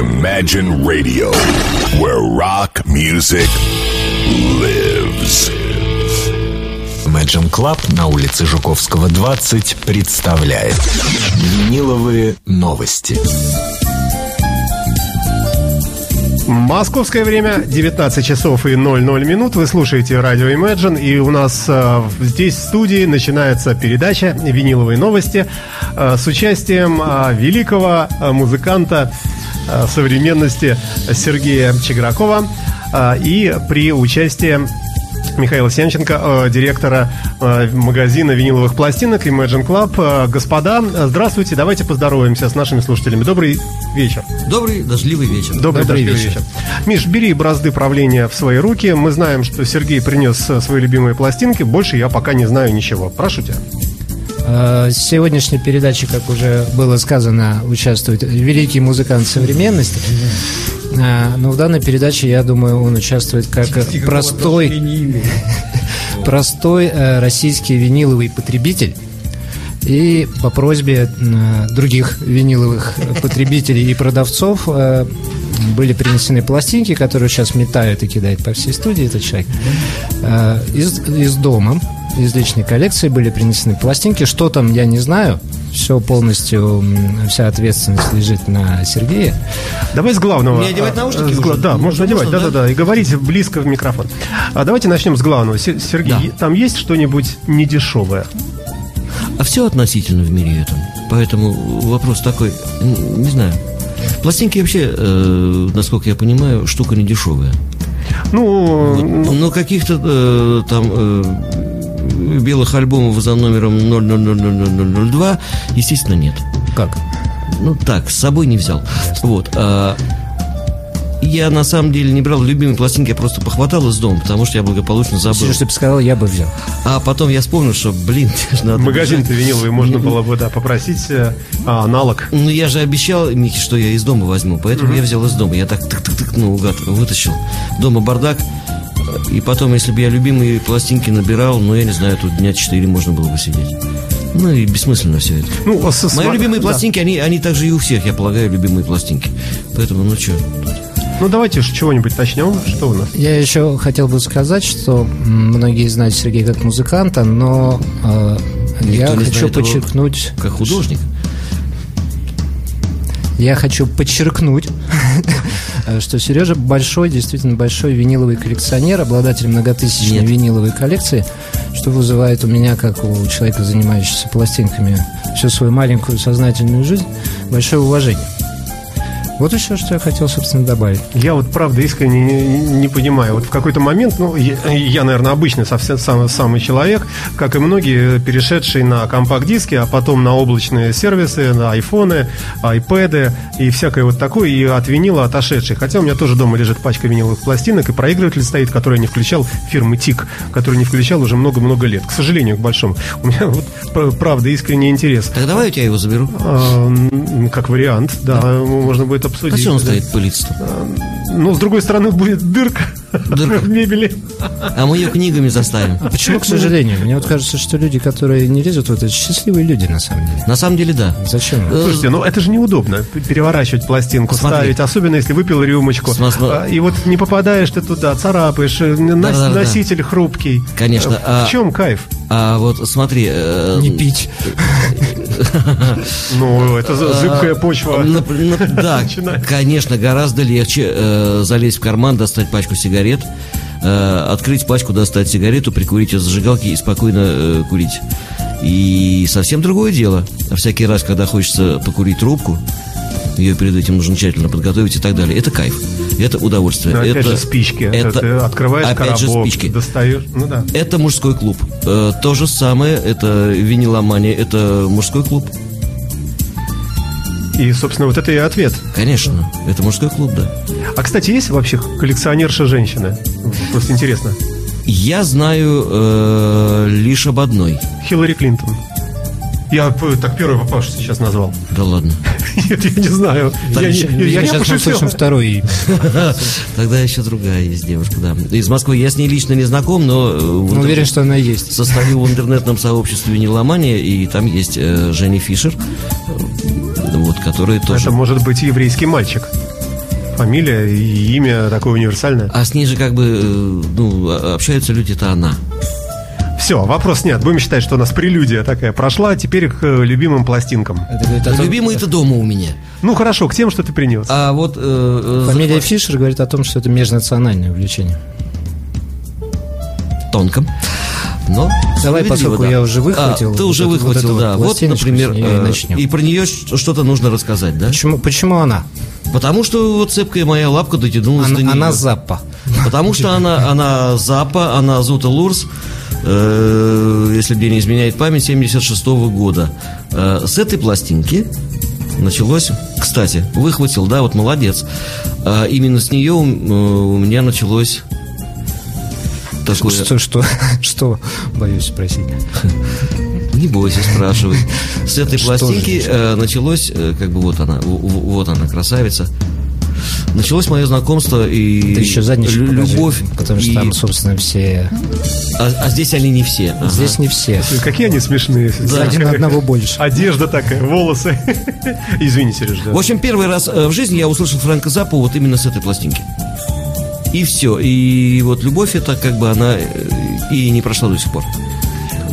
Imagine Radio, where rock music lives. Imagine Club на улице Жуковского, 20 представляет Виниловые новости. Московское время 19 часов и 00 минут. Вы слушаете радио Imagine. И у нас э, здесь в студии начинается передача «Виниловые новости» э, с участием э, великого э, музыканта э, современности Сергея Чегракова э, и при участии Михаила Семченко, э, директора э, магазина виниловых пластинок Imagine Club. Э, господа, здравствуйте, давайте поздороваемся с нашими слушателями. Добрый вечер. Добрый, дождливый вечер. Добрый, Добрый дождливый вечер. Миш, бери бразды правления в свои руки. Мы знаем, что Сергей принес свои любимые пластинки. Больше я пока не знаю ничего. Прошу тебя. Сегодняшней передачи, как уже было сказано, участвует великий музыкант современности. Э, Но в данной передаче, я думаю, он участвует как простой, простой э, российский виниловый потребитель. И по просьбе э, других виниловых потребителей и продавцов были принесены пластинки, которые сейчас метают и кидают по всей студии этот человек. Из, из дома, из личной коллекции были принесены пластинки. Что там, я не знаю. Все полностью, вся ответственность лежит на Сергея. Давай с главного. Мне одевать А, наушники с уже? Да, Можно, можно одевать, можно, да-да-да. И говорить близко в микрофон. А давайте начнем с главного. Се- Сергей, Да. там есть что-нибудь недешевое? А все относительно в мире этом. Поэтому вопрос такой, не знаю. Пластинки вообще, э, насколько я понимаю, штука не дешевая. Ну, ну, Но каких-то э, там э, белых альбомов за номером 000002, естественно, нет. Как? Ну так, с собой не взял. Вот. а, я на самом деле не брал любимые пластинки, я просто похватал из дома, потому что я благополучно забыл. Если ты бы сказал, я бы взял. А потом я вспомнил, что, блин, надо магазин-то бежать. виниловый можно было бы, да, попросить а, аналог. Ну, я же обещал, Михе, что я из дома возьму, поэтому я взял из дома. Я так тык-тык-тык наугад вытащил. Дома бардак. И потом, если бы я любимые пластинки набирал, ну, я не знаю, тут дня четыре можно было бы сидеть. Ну, и бессмысленно все это. Ну, а со- Мои любимые да. пластинки, они, они также и у всех, я полагаю, любимые пластинки. Поэтому, ну, что, Ну, давайте ж чего-нибудь начнем. Что у нас? Я еще хотел бы сказать, что многие знают Сергея как музыканта, но э, я Никто хочу знает его подчеркнуть, как художник. Я хочу подчеркнуть, что Сережа большой, действительно большой виниловый коллекционер, обладатель многотысячной Нет. виниловой коллекции, что вызывает у меня, как у человека, занимающегося пластинками всю свою маленькую сознательную жизнь, большое уважение. Вот еще что я хотел, собственно, добавить. Я вот правда искренне не, не- понимаю. Вот в какой-то момент, ну, я, я, наверное, обычный совсем самый, самый человек, как и многие, перешедший на компакт-диски, а потом на облачные сервисы, на айфоны, айпэды и всякое вот такое, и от винила отошедший. Хотя у меня тоже дома лежит пачка виниловых пластинок, и проигрыватель стоит, который я не включал, фирмы ТИК, который не включал уже много-много лет. К сожалению, к большому. У меня вот, пр- правда, искренний интерес. Так давай я у тебя его заберу. А, как вариант, да, можно будет обсудить. что он стоит пылиться? Но с другой стороны будет дырка, Дырка. в мебели. А мы ее книгами заставим. Почему, к сожалению? Мне вот кажется, что люди, которые не лезут в это, счастливые люди, на самом деле. На самом деле, да. Зачем? Э, Слушайте, ну это же неудобно переворачивать пластинку, Смотри. ставить, особенно если выпил рюмочку. Сма- сма- А, И вот не попадаешь ты туда, царапаешь, э, нос- Да-да-да. носитель хрупкий. Конечно, Э, В а- чем кайф? А вот смотри, э, Не пить. Ну, это зыбкая почва. на- да, конечно, гораздо легче э, залезть в карман, достать пачку сигарет, э, открыть пачку, достать сигарету, прикурить из зажигалки и спокойно э, курить. И совсем другое дело. Всякий раз, когда хочется покурить трубку, ее перед этим нужно тщательно подготовить и так далее. Это кайф, это удовольствие. Опять это, же, спички. Это, Ты открываешь опять же, коробок, спички. достаешь. Ну да. Это мужской клуб. Э, то же самое, это виниломания, это мужской клуб. И, собственно, вот это и ответ. Конечно, это мужской клуб, да. А, кстати, есть вообще коллекционерша женщины? Просто интересно. Я знаю э, лишь об одной. Хиллари Клинтон. Я п- так первую попавшую сейчас назвал. Да ладно. Нет, я не знаю. Так, Я, ща- не- я, я Сейчас мы слышим второе имя. Тогда еще другая есть девушка, да. Из Москвы я с ней лично не знаком, но... э, Уверен, что она есть. Состою в интернетном сообществе Виниломания, и там есть э, Женя Фишер, вот, который тоже... Это может быть еврейский мальчик. фамилия и имя такое универсальное. А с ней же как бы, э, ну, а- общаются люди, это она. Все, вопрос нет. Будем считать, что у нас прелюдия такая прошла. Теперь к э, любимым пластинкам. Это том- Любимый это дома у меня. Ну хорошо, к тем, что ты принес. А вот... э, э, Фамилия захват- Фишер говорит о том, что это межнациональное увлечение. тонко. Но Давай, поскольку да. я уже выхватил А, ты вот уже вот выхватил, эту да. вот Вот, например, э, и про нее что-то нужно рассказать, да? Почему, почему она? Потому что вот цепкая моя лапка дотянулась до Она, нее. она запа. Потому что она, она Запа, она Зута Лурс, э, если мне не изменяет память, 76 года. Э, с этой пластинки началось, кстати, выхватил, да, вот молодец. А именно с нее у, э, у меня началось такое... Что, что, что, боюсь спросить. Не бойся, спрашивай. С этой Что пластинки же? э, началось, э, как бы вот она, в- в- вот она, красавица. Началось мое знакомство и Ты еще задничек покажи, любовь. Потому что и- там, собственно, все... а, а здесь они не все. Ага. Здесь не все. Какие они смешные. Один одного больше. Одежда такая, волосы. Извини, Сереж, да. В общем, первый раз э, в жизни я услышал Фрэнка Заппа вот именно с этой пластинки. И все. И вот любовь это как бы она э, и не прошла до сих пор.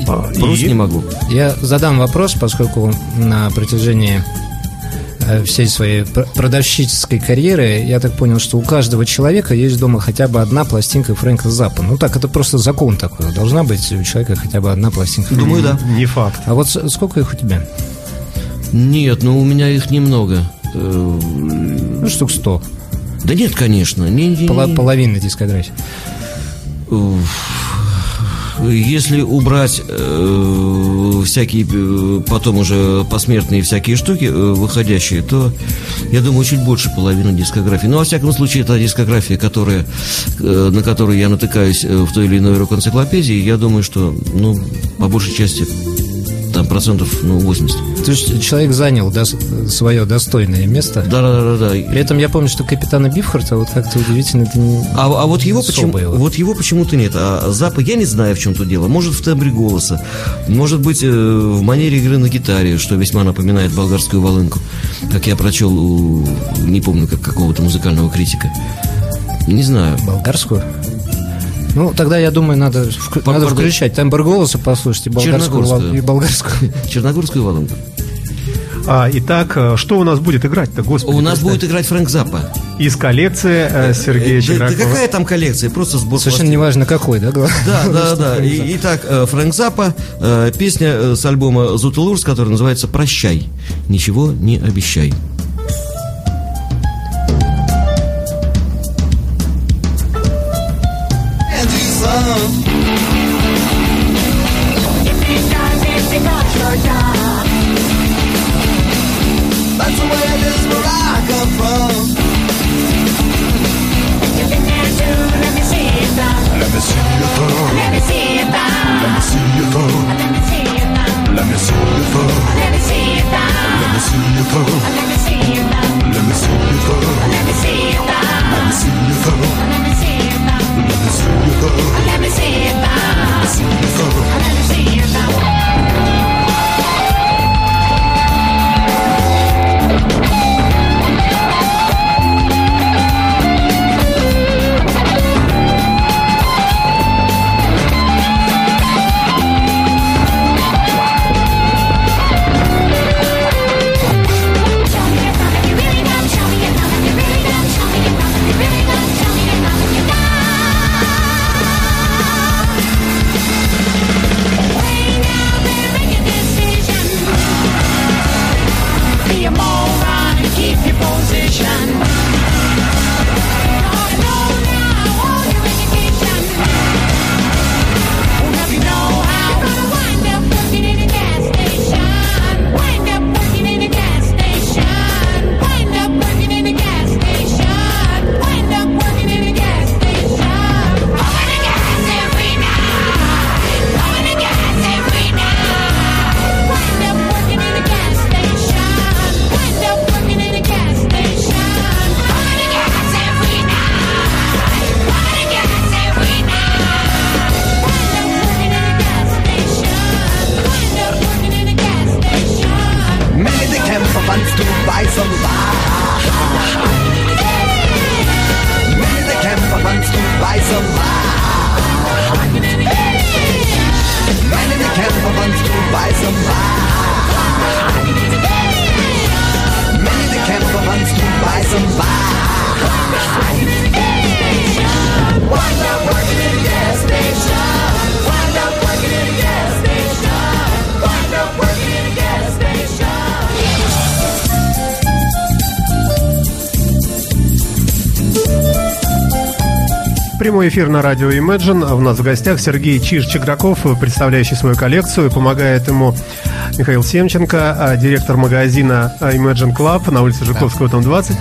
А, Просто и? не могу. Я задам вопрос, поскольку на протяжении э, всей своей пр- продавщической карьеры, я так понял, что у каждого человека есть дома хотя бы одна пластинка Фрэнка Заппа. Ну так, это просто закон такой. Должна быть у человека хотя бы одна пластинка. Думаю, да. Не факт. А вот сколько их у тебя? Нет, ну у меня их немного. Э, Ну, штук сто. Да нет, конечно. Не, не- Пола- половина дискографии. Если убрать э, всякие э, потом уже посмертные всякие штуки э, выходящие, то я думаю чуть больше половины дискографии. Но во всяком случае это дискография, которая, э, на которую я натыкаюсь э, в той или иной рок-энциклопедии. Я думаю, что ну по большей части там процентов ну 80. То есть человек занял дос- свое достойное место. Да, да, да, да. При этом я помню, что капитана Бифхарта вот как-то удивительно ты не... А, а вот его почему, его. вот его почему-то нет. А Запа, я не знаю, в чем тут дело. Может, в тембре голоса, может быть, э, в манере игры на гитаре, что весьма напоминает болгарскую волынку, как я прочел у, не помню, как какого-то музыкального критика. Не знаю. Болгарскую? Ну, тогда, я думаю, надо, вк- Пар- надо включать тембр голоса, послушать и болгарскую, Черногорскую. и болгарскую. Черногорскую волынку. А, итак, э, что у нас будет играть-то, господи? У нас будет играть Фрэнк Запа. Из коллекции э, Сергея Да, да Чигракова. какая там коллекция? Просто сбор Совершенно пластинок. неважно, какой, да? главное? Да, да, да. И- Итак, э, Фрэнк Запа, э, песня э, с альбома Зутелурс, которая называется «Прощай, ничего не обещай». Прямой эфир на радио Imagine. А У нас в гостях Сергей Чиж-Чеграков, представляющий свою коллекцию. Помогает ему Михаил Семченко, а, директор магазина а, Imagine Club на улице Жуковского, там 20.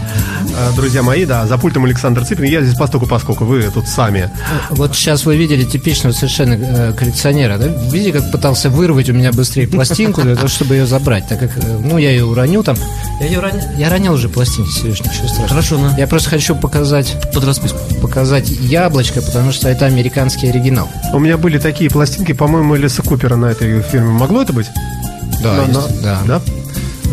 А, Друзья мои, да, за пультом Александр Цыпин. Я здесь постуку поскольку вы тут сами. Вот сейчас вы видели типичного совершенно э, коллекционера, да? Видите, как пытался вырвать у меня быстрее пластинку для того, чтобы ее забрать, так как, э, ну, я ее уронил там. Я ее ронял, я ронял уже пластинки, Сереж, ничего страшного. Хорошо, на. Я просто хочу показать, Под расписку. показать яблочко, потому что это американский оригинал. У меня были такие пластинки, по-моему, Элиса Купера на этой фирме. Могло это быть? Да, На- есть, на- да. да?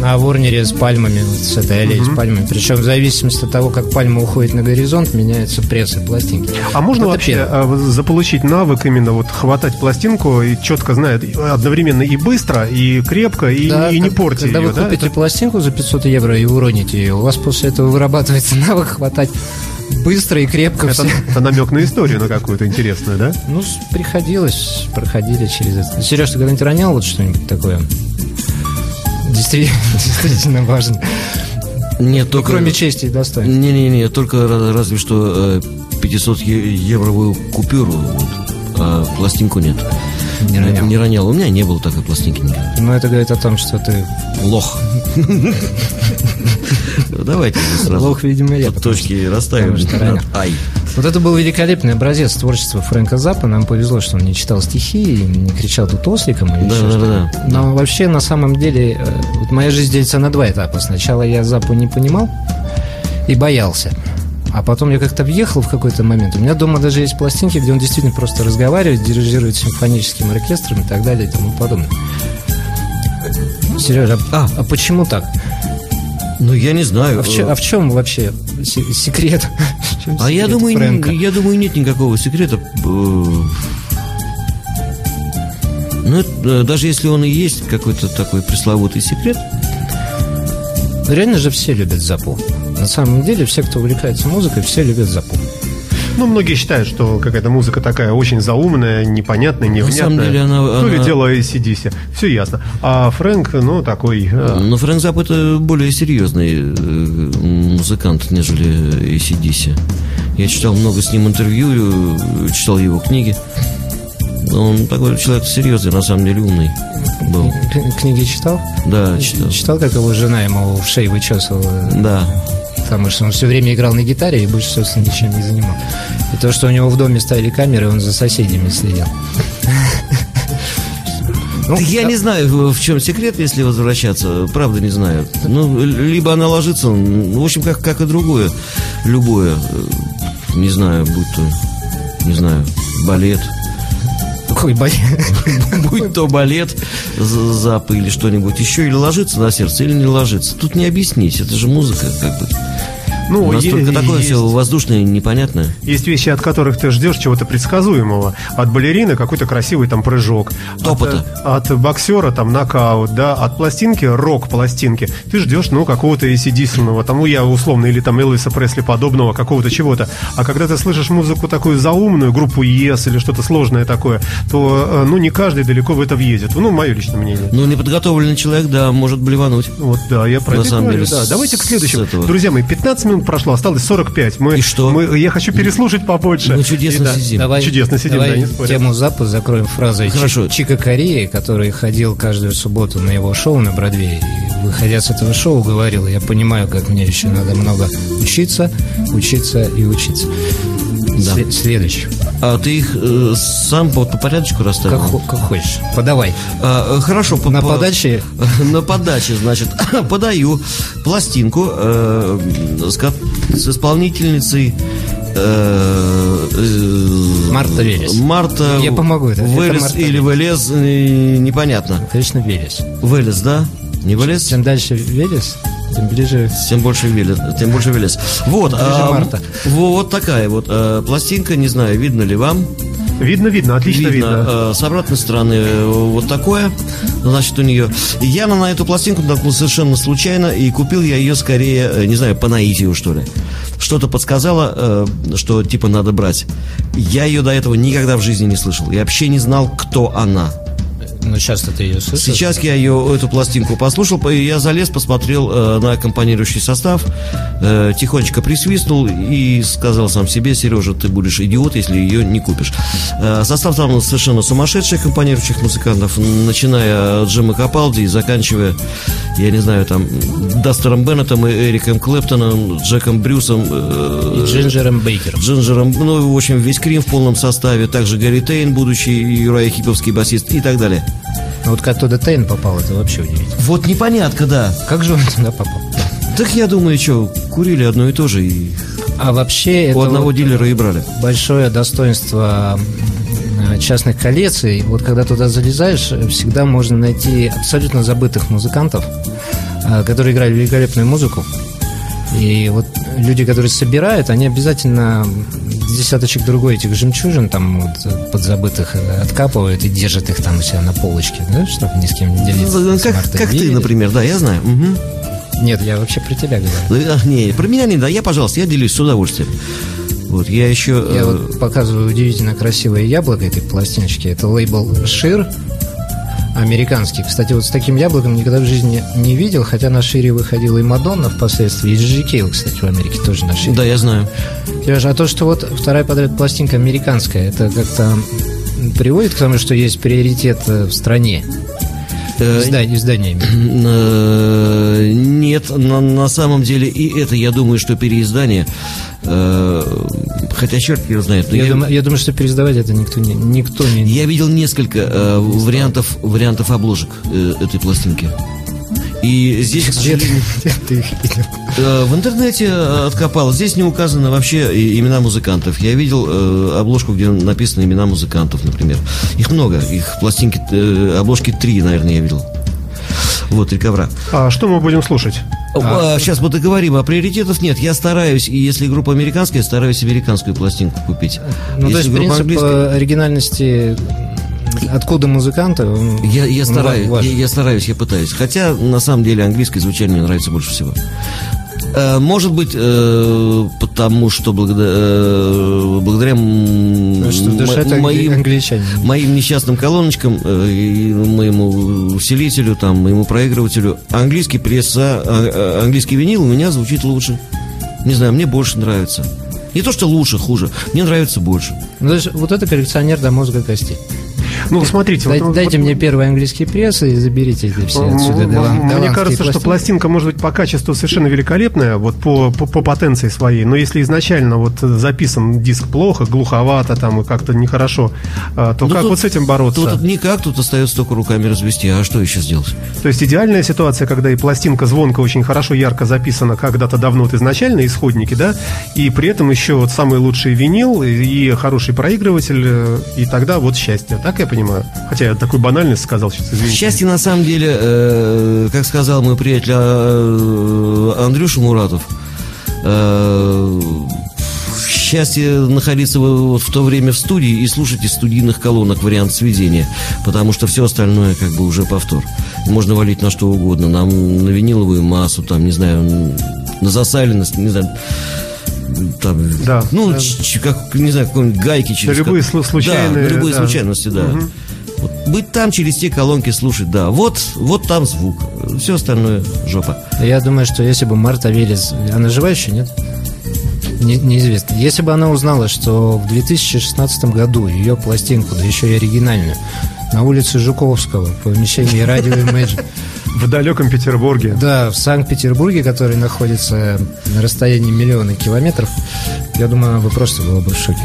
На Ворнере с пальмами, вот с этой аллеей с пальмами. Причем в зависимости от того, как пальма уходит на горизонт, меняется пресс и пластинки. А можно Это вообще первое. а, вот заполучить навык именно вот хватать пластинку и четко знает одновременно и быстро, и крепко, и, Да, и не портить Когда ее, вы да? купите Это- пластинку за 500 евро и уроните ее, у вас после этого вырабатывается навык хватать быстро и крепко. Это, все. это намек на историю, на какую-то интересную, да? Ну, приходилось, проходили через это. Сереж, ты когда-нибудь ронял вот что-нибудь такое? Действительно, действительно важно. Нет, Ну, только... кроме чести и достоинства. Не-не-не, только ра- разве что э, 500 е- евровую купюру, вот, а пластинку нет. Не ронял. Не ронял. У меня не было такой пластинки. Но это говорит о том, что ты Лох. Давайте же сразу лох, видимо, я. точки расставим. Ай. Вот это был великолепный образец творчества Фрэнка Заппа. Нам повезло, что он не читал стихи и не кричал тут осликом или Да, да, да. Но вообще, на самом деле, э, вот моя жизнь делится на два этапа. Сначала я Заппу не понимал и боялся. А потом я как-то въехал в какой-то момент. У меня дома даже есть пластинки, где он действительно просто разговаривает, дирижирует симфоническим оркестром и так далее и тому подобное. Сережа, а, а почему так? Ну, я не знаю. А в, а в чем вообще се- секрет? А я думаю, Фрэнка? я думаю, нет никакого секрета. Э, Ну, это, э, даже если он и есть какой-то такой пресловутый секрет, Реально же все любят Запу. На самом деле, все, кто увлекается музыкой, все любят Запу. Ну, многие считают, что какая-то музыка такая очень заумная, непонятная, невнятная. самом деле она- То ли она- дело ACDC. Все ясно. А Фрэнк, ну, такой... э, но Фрэнк Запп это более серьезный э, музыкант, нежели ACDC. Я читал много с ним интервью, читал его книги. Он такой человек серьезный, на самом деле умный был. Книги читал? Да, читал. Читал, как его жена ему в шею вычесывала? Да. Потому что он все время играл на гитаре и больше, собственно, ничем не занимал. И то, что у него в доме ставили камеры, он за соседями следил. Ну, Я не знаю, в чем секрет, если возвращаться. Правда, не знаю. Ну, либо она ложится, ну, в общем, как, как и другое. Любое. э, Не знаю, будь то, не знаю, балет. Какой болезнь. Будь то балет, з- зап или что-нибудь еще, или ложится на сердце, или не ложится. Тут не объяснить, это же музыка, как бы. Ну, Настолько е- такое есть- все воздушное и непонятное. Есть вещи, от которых ты ждешь чего-то предсказуемого. От балерины какой-то красивый там прыжок. Топота. От, от боксера там нокаут, да. От пластинки, рок-пластинки. Ты ждешь, ну, какого-то ACDC-ного, там, ну, я условно, или там Элвиса Пресли подобного, какого-то чего-то. А когда ты слышишь музыку такую заумную, группу Yes или что-то сложное такое, то, э, ну, не каждый далеко в это въедет. Ну, мое личное мнение. Ну, неподготовленный человек, да, может блевануть. Вот, да, я про На самом деле, да. Давайте к следующему. Друзья мои, 15 минут прошло, осталось 45. Мы, И что? мы- я хочу переслушать побольше. Мы чудесно И да, сидим. Давай, Чудесно сидим, давай да, не спорю. тему Запа закроем фразой Хорошо. Чи- Чика Кореи, который ходил каждую субботу на его шоу на Бродвее. И, выходя с этого шоу, говорил, я понимаю, как мне еще надо много учиться, учиться и учиться. Сле- Следующий. А ты их э, сам по, по порядочку расставил? Как, как хочешь. Подавай. А, хорошо. На по- подаче На подаче, значит, подаю пластинку э, с, с исполнительницей э, э, Марта Велес. Марта Я помогу, это- это Велес Марта или Велес, э, непонятно. Конечно, Велес. Велес, да? Не Велес? Чем дальше Велес, тем ближе... Тем больше Велес. Тем больше Велес. Вот. Ближе а, Марта. Вот такая вот э, пластинка, не знаю, видно ли вам. Видно, видно, отлично видно. Э, С обратной стороны э, вот такое, значит, у нее. Я на эту пластинку наткнулся совершенно случайно, и купил я ее скорее, не знаю, по наитию, что ли. Что-то подсказало, что типа надо брать. Я ее до этого никогда в жизни не слышал. Я вообще не знал, кто она. Ну, часто ты ее слышишь? Сейчас я ее, эту пластинку послушал, я залез, посмотрел э, на аккомпанирующий состав, э, тихонечко присвистнул и сказал сам себе, Сережа, ты будешь идиот, если ее не купишь. Э, состав там совершенно сумасшедший аккомпанирующих музыкантов, начиная от Джима Капалди и заканчивая, я не знаю, там, Дастером Беннетом и Эриком Клэптоном, Джеком Брюсом, э, И Джинджером Бейкером. Джинджером, ну, в общем, весь Крим в полном составе, также Гарри Тейн, будущий Юрай Хиповский басист и так далее. А вот как туда Тейн попал, это вообще удивительно. Вот непонятно, да. Как же он туда попал? Так я думаю, что, курили одно и то же, и А вообще у одного вот дилера и брали. большое достоинство м, частных коллекций. Вот когда туда залезаешь, всегда можно найти абсолютно забытых музыкантов, а, которые играли великолепную музыку. И вот люди, которые собирают, они обязательно десяточек другой этих жемчужин там вот, подзабытых откапывают и держат их там у себя на полочке, да, чтобы ни с кем не делиться. Ну, Как, как ты, например, да, я знаю. Мгм. Нет, я вообще про тебя говорю. Ну, а, Не, про меня не, да, я, пожалуйста, я делюсь с удовольствием. Вот, я еще... Я э, вот показываю удивительно красивое яблоко этой пластиночки. Это лейбл Шир американский. Кстати, вот с таким яблоком никогда в жизни не видел, хотя на Шире выходила и Мадонна впоследствии, и Джиджи Кейл, кстати, в Америке тоже на Шире. Да, я знаю. Сережа, а то, что вот вторая подряд пластинка американская, это как-то приводит к тому, что есть приоритет э, в стране? Э, Издание, изданиями. Э, Нет, на, на самом деле и это, я думаю, что переиздание, э, хотя черт его знает, но Я, я, думаю, я думаю, что пересдавать это никто не... Никто не... я видел несколько э, вариантов, вариантов обложек э, этой пластинки. И здесь, к Где ты, сожалению, где ты их видел? Э, В интернете э, откопал. Здесь не указаны вообще имена музыкантов. Я видел э, обложку, где написаны имена музыкантов, например. Их много. Их пластинки, э, обложки три, наверное, я видел. Вот, три ковра. А что мы будем слушать? А, сейчас мы договорим, а приоритетов нет. Я стараюсь, и если группа американская, стараюсь американскую пластинку купить. Ну, то если есть принцип э, оригинальности, откуда музыканты, Я, я, стараюсь, я, я стараюсь, я пытаюсь. Хотя, на самом деле, английское звучание мне нравится больше всего. Э, Может быть, э, потому что благодаря, э, благодаря что моим, англичане. моим несчастным колоночкам, моему усилителю, там, моему проигрывателю, английский пресса, а- а- английский винил у меня звучит лучше. Не знаю, мне больше нравится. Не то, что лучше, хуже. Мне нравится больше. Ну, то есть вот это коллекционер до мозга костей. Ну, смотрите, Дай- вот- дайте вот- мне первый английский пресс и заберите эти все отсюда Мне кажется, что пластинки. пластинка может быть по качеству совершенно великолепная, вот по, по, по потенции своей. Но если изначально вот записан диск плохо, глуховато там и как-то нехорошо, а, то Ну, как тут- вот с этим бороться? Тут никак, тут остается только руками развести. А что еще сделать? То есть идеальная ситуация, когда и пластинка звонко очень хорошо, ярко записана когда-то давно вот изначально, исходники, да, и при этом еще вот самый лучший винил и, и хороший проигрыватель, э, и тогда вот счастье. Так я понимаю? Хотя я такую банальность сказал сейчас, извините. Счастье, на самом деле, э, как сказал мой приятель э, Андрюша Муратов, э, счастье находиться вот в то время в студии и слушать из студийных колонок вариант сведения, потому что все остальное как бы уже повтор. Можно валить на что угодно, нам на виниловую массу, там, не знаю, на засаленность, не знаю, там, Да, ну, да. ч- ч- как, не знаю, какой-нибудь гайки через... любые как- слу- случайные, Да, на любые да. случайности, да. Вот быть там через те колонки слушать, да. Вот, вот там звук. Все остальное жопа. Я думаю, что если бы Марта Велес... Она жива еще, нет? Не- неизвестно. Если бы она узнала, что в 2016 году ее пластинку, да еще и оригинальную, на улице Жуковского, в помещении радио Imagine, В далеком Петербурге. да, в Санкт-Петербурге, который находится на расстоянии миллиона километров, я думаю, бы просто была бы в шоке.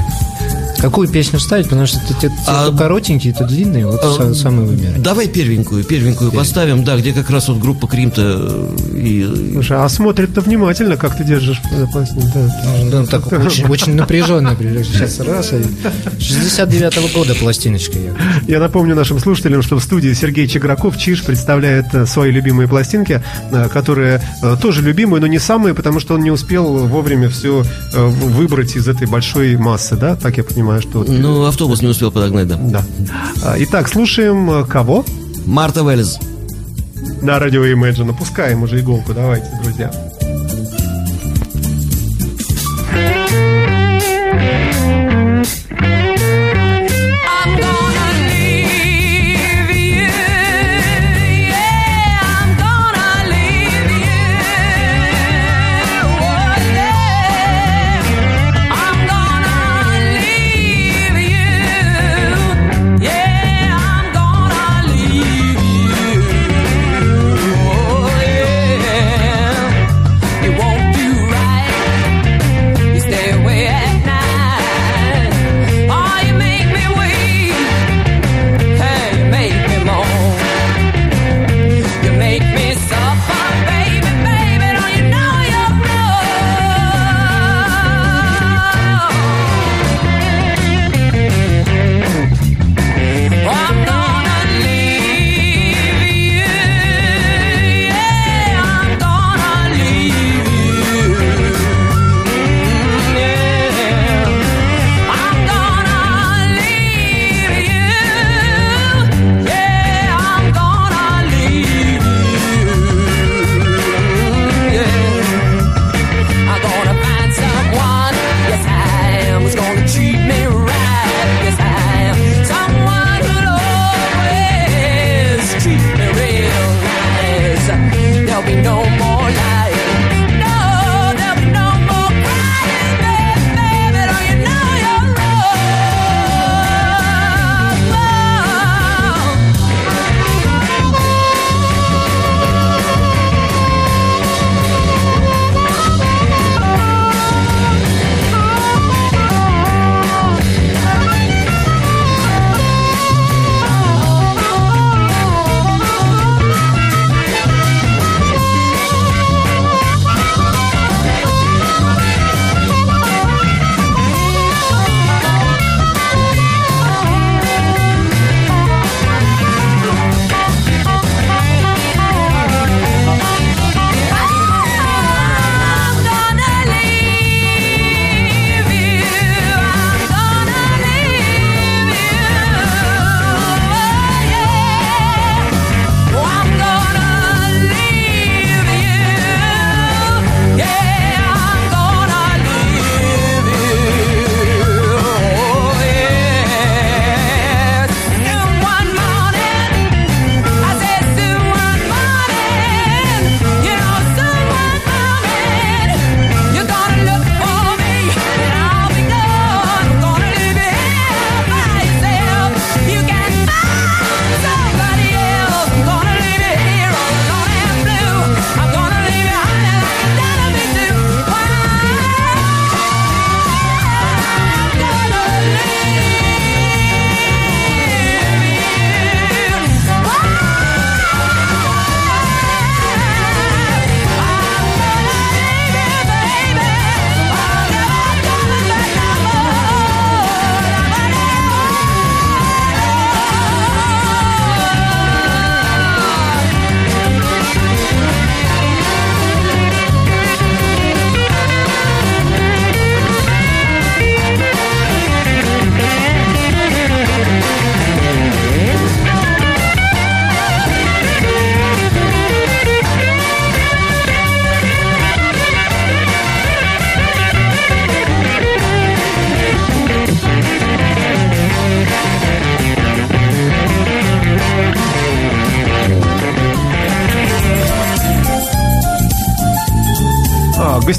Какую песню ставить? Потому что те, те, А- то коротенькие, то длинные, вот А, са- самые вымеры. Давай первенькую, первенькую поставим, да, где как раз вот группа Кримта э, и... Слушай, а смотрит-то внимательно, как ты держишь э, пластинку. да. Ну, так очень, очень напряженно. Сейчас раз. и 69-го года пластиночка. я. Я напомню нашим слушателям, что в студии Сергей Чеграков, Чиж, представляет э, свои любимые пластинки, э, которые э, тоже любимые, но не самые, потому что он не успел вовремя все выбрать из этой большой массы, да? Так я понимаю, что... Ну, автобус не успел подогнать, да. Да. А, Итак, слушаем э, кого? Марта Велес. На радио Imagine. Пускаем уже иголку, давайте, друзья.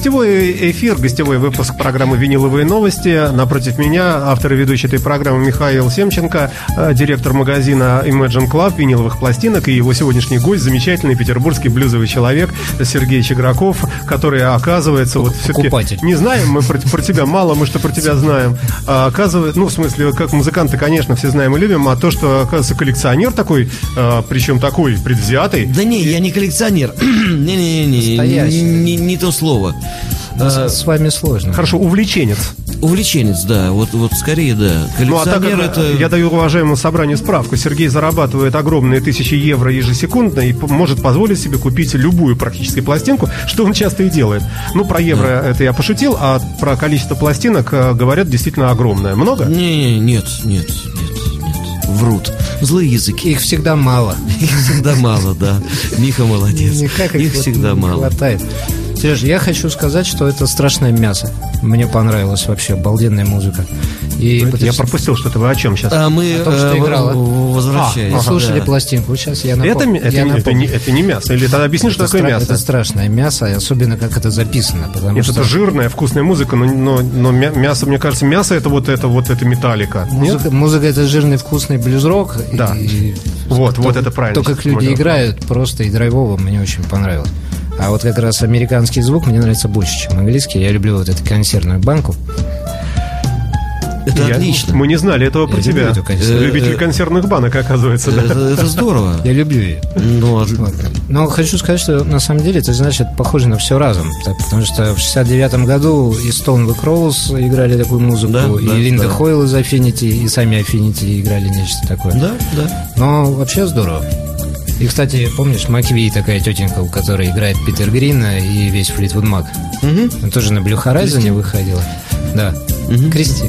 Гостевой эфир, гостевой выпуск программы «Виниловые новости». Напротив меня автор и ведущий этой программы Михаил Семченко, э, директор магазина Imagine Club виниловых пластинок и его сегодняшний гость, замечательный петербургский блюзовый человек Сергей Чеграков, который, оказывается, вот все-таки... Покупатель. Не знаем мы про, про тебя, мало мы что про тебя знаем. А оказывается, ну, в смысле, как музыканты, конечно, все знаем и любим, а то, что, оказывается, коллекционер такой, а, причем такой предвзятый, Да не, я не коллекционер. Не-не-не, Настоящий. не не то слово. С, с вами сложно. хорошо, увлеченец. Увлеченец, да, вот, вот скорее, да. Ну, а так это... я даю уважаемому собранию справку, Сергей зарабатывает огромные тысячи евро ежесекундно и может позволить себе купить любую практически пластинку, что он часто и делает. Ну, про евро это я пошутил, а про количество пластинок э, говорят действительно огромное. Много? Не, нет, нет, нет, нет. Врут. Злые языки. Их всегда мало. Их всегда мало, да. Миха молодец. Никак Их всегда мало. хватает. Сереж, я хочу сказать, что это страшное мясо. Мне понравилась вообще обалденная музыка. И Я потому что пропустил что-то. Вы о чем сейчас? А мы О том, что э, играла. возвращаясь. вы слушали да. пластинку. Вот сейчас я это, напомню. ми- это, я не- это, напомню. не, это не мясо. Или тогда объясни, что Это такое стра- мясо. Это страшное мясо, особенно как это записано, потому Нет, что это жирная, вкусная музыка, но, но, но мя- мясо, мне кажется, мясо это вот это вот это металлика. Нет? музыка, музыка это жирный вкусный блюз-рок. Да. и- Вот, вот то- это правильно То, как люди играют, просто и драйвово, мне очень понравилось. А вот как раз американский звук мне нравится больше, чем английский. Я люблю вот эту консервную банку. Это Я- отлично. Мы не знали этого про Я люблю тебя. эту консервную. Любитель консервных банок, оказывается, да. Это, это здорово. Я люблю ее. Ну, а- Вот. Но хочу сказать, что на самом деле это значит похоже на все разом. Так, потому что в 69 году и Stone The Crows играли такую музыку, Да, и да, Линда да. Хойл из Affinity, и сами Affinity играли нечто такое. да, да. Но вообще здорово. И, кстати, помнишь, Макви такая тетенька, у которой играет Питер Грин и весь Флитвуд Мак. Она тоже на Блю Horizon выходила. Да. Кристи.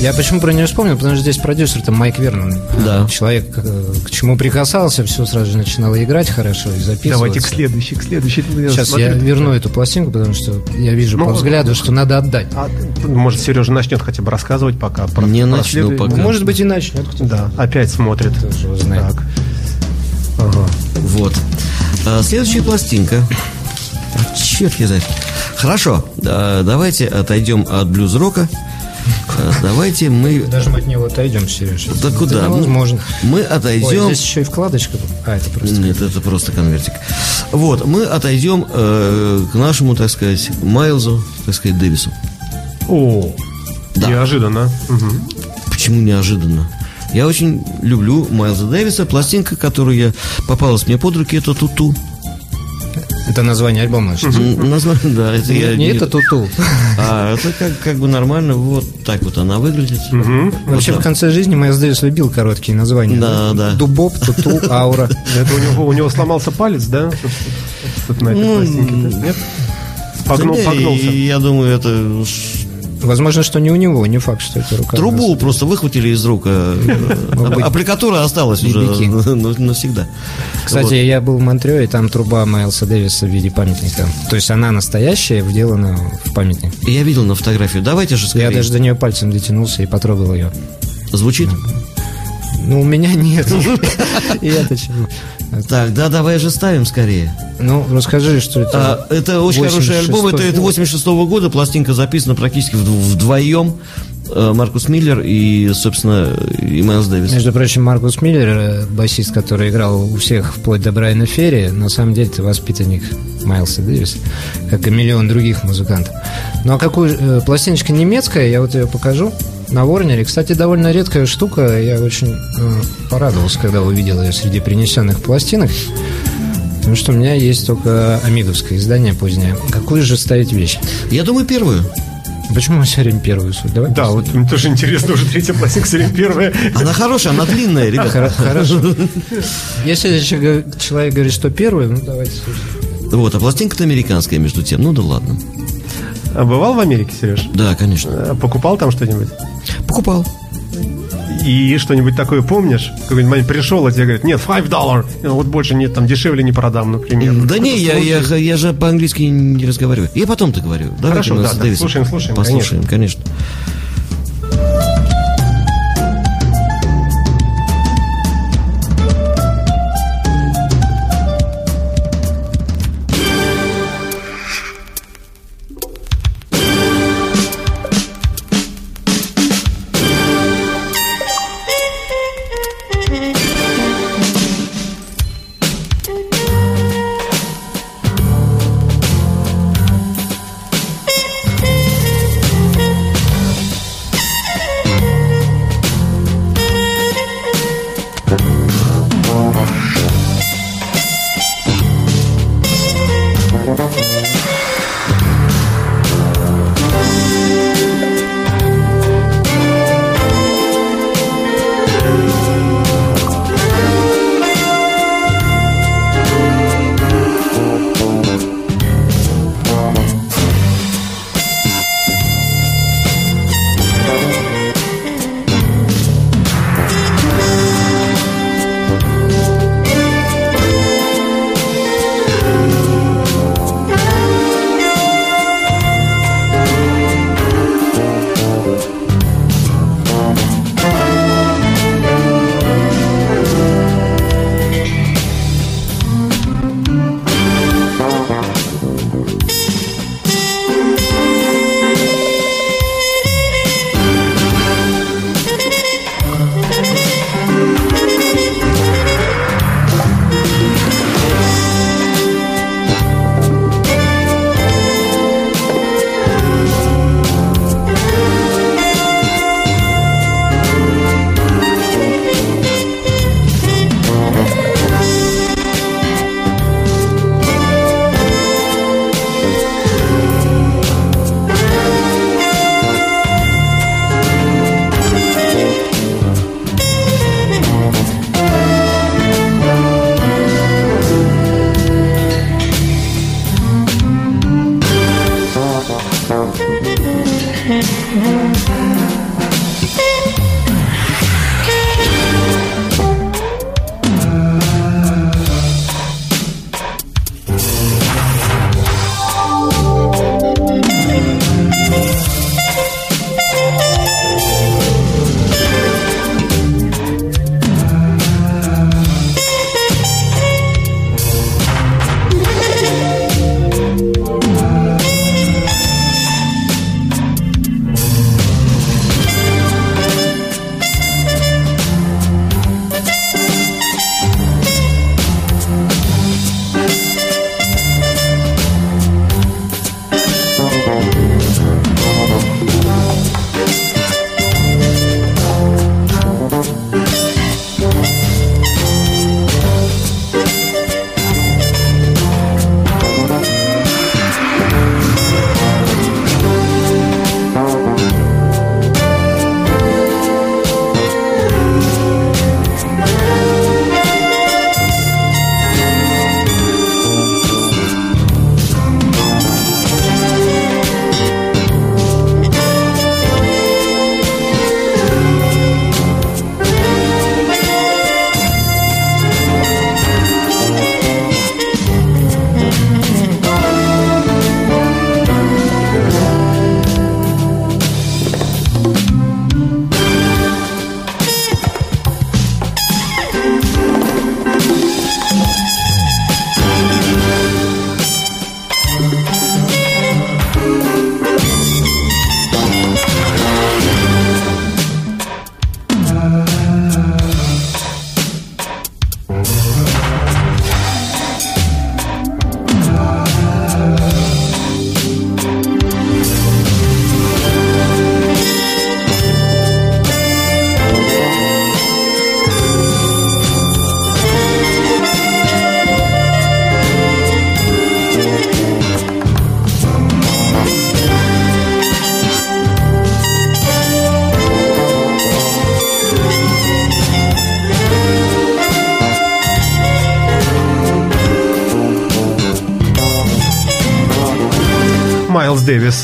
Я почему про нее вспомнил? Потому что здесь продюсер-то Майк Вернон. Да. Человек, э, к чему прикасался, все сразу же начинало играть хорошо и записываться. Давайте к следующей, к следующей. Сейчас смотрю. я верну эту пластинку, потому что я вижу Ну, по взгляду, что надо отдать. А, может, Сережа начнет хотя бы рассказывать пока. про- Не про начну следует- пока. Может быть, и начнет кто-то. Да, опять смотрит. Тоже его знает. Так. Ага. Вот. А, следующая пластинка. А, черт я знает. Хорошо, а, давайте отойдем от блюз-рока. А, Давайте мы... Даже мы от него отойдем, Сереж. Да куда? Возможно. Мы Ой, отойдем... здесь еще и вкладочка. А, это просто... Нет, это просто конвертик. Вот, мы отойдем э, к нашему, так сказать, Майлзу, так сказать, Дэвису. О, Да. неожиданно. Мгм. Почему неожиданно? Я очень люблю Майлза Дэвиса. Пластинка, которую я попалась мне под руки, это Туту. Это название альбома. М, Название, да, это я Не это туту. А это как, как бы нормально, вот так вот она выглядит. Вообще в конце жизни Майлз Дэвис любил короткие названия. Да, да. Дубоп, туту, аура. Это у него, у него сломался палец, да? Тут- тут на этой Ну, пластинке, да? Нет? Погнул, Да не, погнулся. и Я думаю, это Возможно, что не у него, не факт, что это рука. трубу просто выхватили из рук, а, аппликатура осталась уже навсегда. Кстати, я был в Монтрео, и там труба Майлса Дэвиса в виде памятника. То есть она настоящая, вделана в памятник. Я видел на фотографию. Давайте же скорее. Я даже до нее пальцем дотянулся и потрогал ее. Звучит? Ну, у меня нет. И это чего? Так, да, давай же ставим скорее. Ну, расскажи, что это. А, это очень хороший 86-й альбом. Это, это 86 года. Пластинка записана практически вд- вдвоем. Э, Маркус Миллер и, собственно, и Майлз Дэвис. Между прочим, Маркус Миллер, э, басист, который играл у всех вплоть до Брайана Ферри, на самом деле это воспитанник Майлса Дэвиса, как и миллион других музыкантов. Ну а какую э, пластиночка немецкая, я вот ее покажу на Ворнере. Кстати, довольно редкая штука. Я очень э, порадовался, когда увидел ее среди принесенных пластинок. Потому что у меня есть только амиговское издание позднее. Какую же ставить вещь? Я думаю, первую. Почему мы все время первую суть? Давай Да, вот мне тоже интересно, уже третья пластинка, все время первая. Она хорошая, она длинная, ребята. Хоро- Хорошо. Если че- человек говорит, что первый, ну давайте слушать. Вот, а пластинка-то американская, между тем. Ну да ладно. А бывал в Америке, Сереж? Да, конечно. А Покупал там что-нибудь? Покупал. И что-нибудь такое помнишь? Какой-нибудь момент пришел, а тебе говорят, нет, 5 долларов. Вот больше нет, там дешевле не продам, например. Да не, я, я, я же по-английски не разговариваю. Я потом-то говорю. Давайте Хорошо, да, да, слушаем, слушаем, Послушаем, конечно. Майлз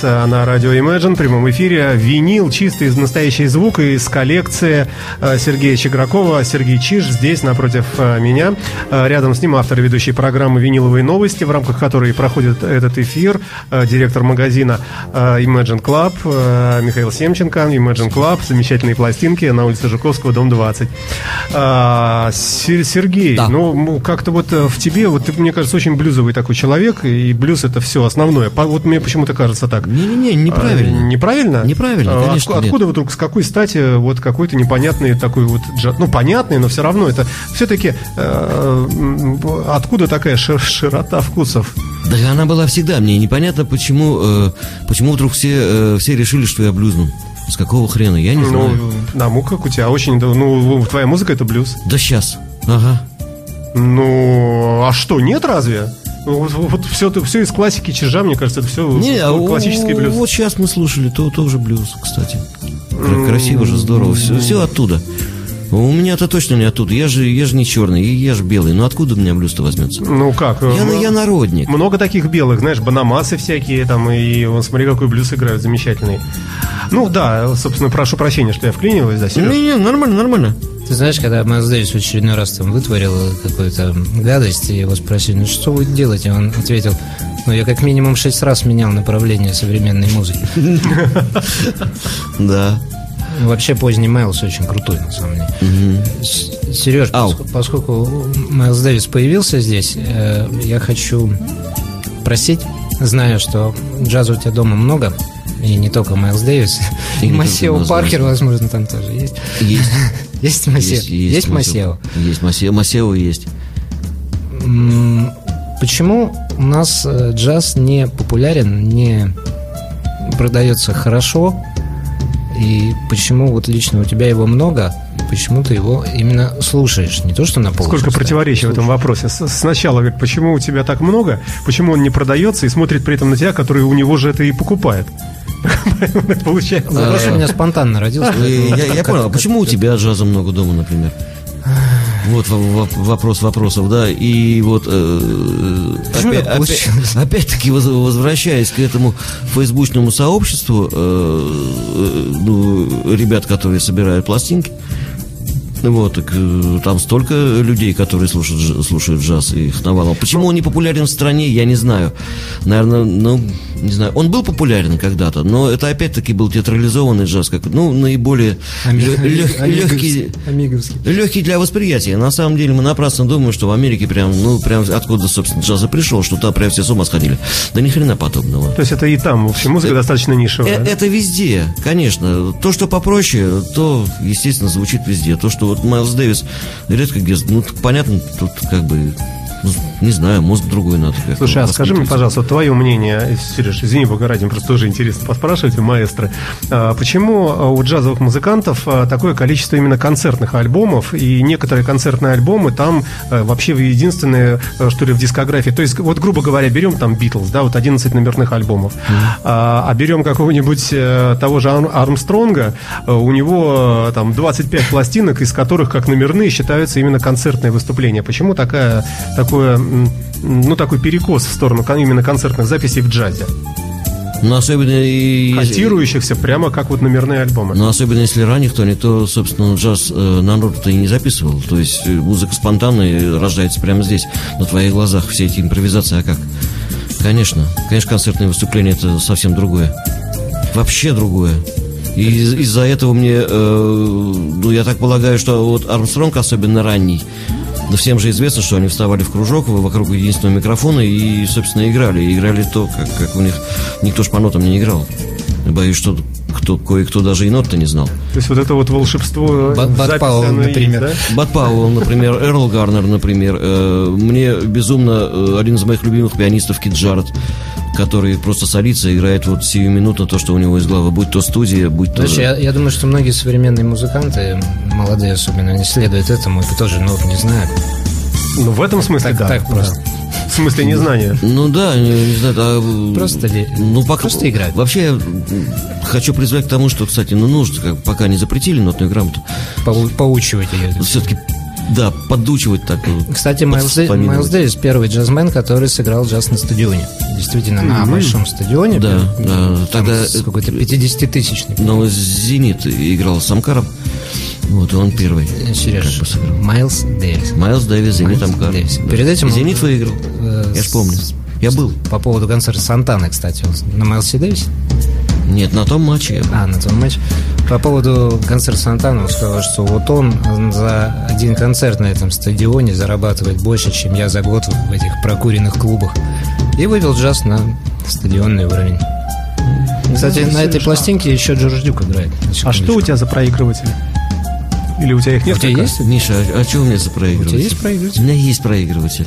Дэвис э, на радио Imagine в прямом эфире. Винил, чистый настоящий звук из коллекции э, Сергея Чегракова. Сергей Чиж здесь, напротив э, меня. Рядом с ним автор и ведущей программы «Виниловые новости», в рамках которой проходит этот эфир. Директор магазина Imagine Club Михаил Семченко. Imagine Club, замечательные пластинки на улице Жуковского, дом 20. А, Сер- Сергей, Да. ну, как-то вот э, в тебе, вот ты, мне кажется, очень блюзовый такой человек, и блюз это все основное. Вот мне почему-то кажется так. Не-не-не, А, неправильно. Неправильно? Неправильно, А, конечно, нет. Откуда вдруг, с какой стати вот какой-то непонятный такой вот джаз? Ну, понятный, но все равно это все-таки откуда такая ши- широта вкусов? Да она была всегда. Мне непонятно, почему, э, почему вдруг все, э, все решили, что я блюзну. С какого хрена? Я не Ну, знаю. на как у тебя очень, да, ну, твоя музыка это блюз. Да сейчас. Ага. Ну, а что, нет разве? Вот, вот все, все из классики чижа, мне кажется, это все Не, а классический блюз. Вот сейчас мы слушали, то тоже блюз, кстати. Кра- Красиво же, здорово. Все, все оттуда. У меня-то точно не оттуда. Я же, я же не черный, я же белый. Ну откуда у меня блюз-то возьмется? Ну как? Я, э, я народник. Много таких белых, знаешь, банамасы всякие там, и вон, смотри, какой блюз играют, замечательный. Ну да, собственно, прошу прощения, что я вклиниваюсь, да, Сереж? Не, не, нормально, нормально. Ты знаешь, когда Майлз Дэвис в очередной раз там вытворил какую-то гадость, и его спросили, ну что вы делаете? Он ответил, ну я как минимум шесть раз менял направление современной музыки. Да. Вообще поздний Майлз очень крутой, на самом деле. С- Сереж, Ау. поск- поскольку Майлз Дэвис появился здесь, э, я хочу просить, знаю, что джаза у тебя дома много, и не только Майлз Дэвис, И и, Масео Паркер, возможно, там тоже есть. Есть. Есть Масео? Есть Масео? Есть Масео. Масео есть. Почему у нас э, джаз не популярен, не продается хорошо? И почему вот лично у тебя его много? Почему ты его именно слушаешь? Не то, что на полку. Сколько противоречий в этом вопросе. Сначала говорит, почему у тебя так много, почему он не продается и смотрит при этом на тебя, который у него же это и покупает. Получается. Вопрос у меня спонтанно родился. Я, понял, а почему у тебя джаза много дома, например? Вот во- во- вопрос вопросов, да. И вот э, опять, опять- опять-таки воз- возвращаясь к этому фейсбучному сообществу, э, э, ну, ребят, которые собирают пластинки, вот, так, там столько людей, которые слушают, слушают джаз, и их навалом. Почему он не популярен в стране, я не знаю. Наверное, ну, не знаю. Он был популярен когда-то, но это опять-таки был театрализованный джаз, как, ну, наиболее Ами- легкий, Амиговский. легкий для восприятия. На самом деле мы напрасно думаем, что в Америке прям, ну, прям откуда, собственно, джаз и пришел, что там прям все с ума сходили. Да ни хрена подобного. То есть это и там, в общем, музыка достаточно Э, нишевая. да? Это везде, конечно. То, что попроще, то, естественно, звучит везде. То, что вот Майлз Дэвис редко где... Ну, понятно, тут как бы Ну, не знаю, мозг другой надо. Слушай, а скажи мне, пожалуйста, вот твое мнение, Сереж, извини, бога ради, просто тоже интересно поспрашивать у маэстро. А, Почему а, у джазовых музыкантов а, такое количество именно концертных альбомов, и некоторые концертные альбомы там вообще единственные, что ли, в дискографии? То есть, вот, грубо говоря, берем там Битлз, да, вот 11 номерных альбомов, а, а берем какого-нибудь э, того же Ар- Армстронга, у него там 25 пластинок, из которых как номерные считаются именно концертные выступления. Почему такая, такое, м, ну, такой перекос в сторону именно концертных записей в джазе, Ну, особенно и... котирующихся прямо как вот номерные альбомы? Но особенно если ранних, то никто, собственно, джаз э, на ноты-то и не записывал. То есть э, музыка спонтанная рождается прямо здесь, на твоих глазах, все эти импровизации, а как? Конечно, конечно, концертное выступление это совсем другое. Вообще другое. И из- из-за этого мне, э, ну, я так полагаю, что вот Армстронг, особенно ранний, но всем же известно, что они вставали в кружок вокруг единственного микрофона и, собственно, играли. И играли то, как, как у них никто ж по нотам не играл. Боюсь, что кто, кое-кто даже и нот-то не знал. То есть вот это вот волшебство Бат- Бат Пауэлл, и есть, например. да? Бат Пауэлл, например, Эрл Гарнер, например. Э, Мне безумно э, один из моих любимых пианистов Кит Джаред, который просто солится и играет вот сиюминутно то, что у него из головы. Будь то студия, будь то... Знаешь, я, я думаю, что многие современные музыканты, молодые особенно, не следуют этому и тоже нот не знают. Ну, в этом смысле, Так- да. так просто. Да. В смысле незнания. Ну да, не, не знаю, а, Просто ли- ну, пока, просто играют. Вообще, хочу призвать к тому, что, кстати, ну нужно, как, пока не запретили нотную грамоту, Поу- поучивать ее. все-таки, да, подучивать так. э, Кстати, Майлз, Дэвис первый джазмен, который сыграл джаз на стадионе. Действительно, на большом стадионе. Да, да, там тогда- какой-то 50-тысячный. Но «Зенит» играл с Амкаром, вот, он первый. Сереж, как бы сыграл. Майлз Дэвис. Майлз Дэвис, «Зенит» Амкар. Дэвис. Да. Перед этим И он- «Зенит» выиграл, Э, я ж помню. Я был. По поводу концерта Сантаны, кстати, он на Майлсе Дэвисе? Нет, на том матче. А, на том матче. По поводу концерта Сантана, он сказал, что вот он за один концерт на этом стадионе зарабатывает больше, чем я за год в этих прокуренных клубах. И вывел джаз на стадионный уровень. Кстати, на этой пластинке еще Джордж Дюк играет. А что у тебя за проигрыватели? Или у тебя их У тебя есть? Миша, а, что у меня за проигрыватель? У тебя есть проигрыватель? У меня есть проигрыватель.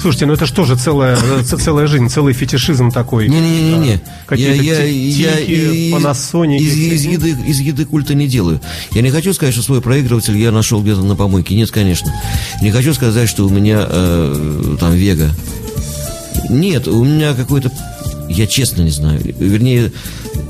Слушайте, ну это что же целая, э, целая жизнь, целый фетишизм такой. Не-не-не-не. Какие-то Я, я, ти- я из- Panasonic, из, из еды, из еды культа не делаю. Я не хочу сказать, что свой проигрыватель я нашел где-то на помойке. Нет, конечно. Не хочу сказать, что у меня э, там Вега. Нет, у меня какой-то... Я честно не знаю. Вернее,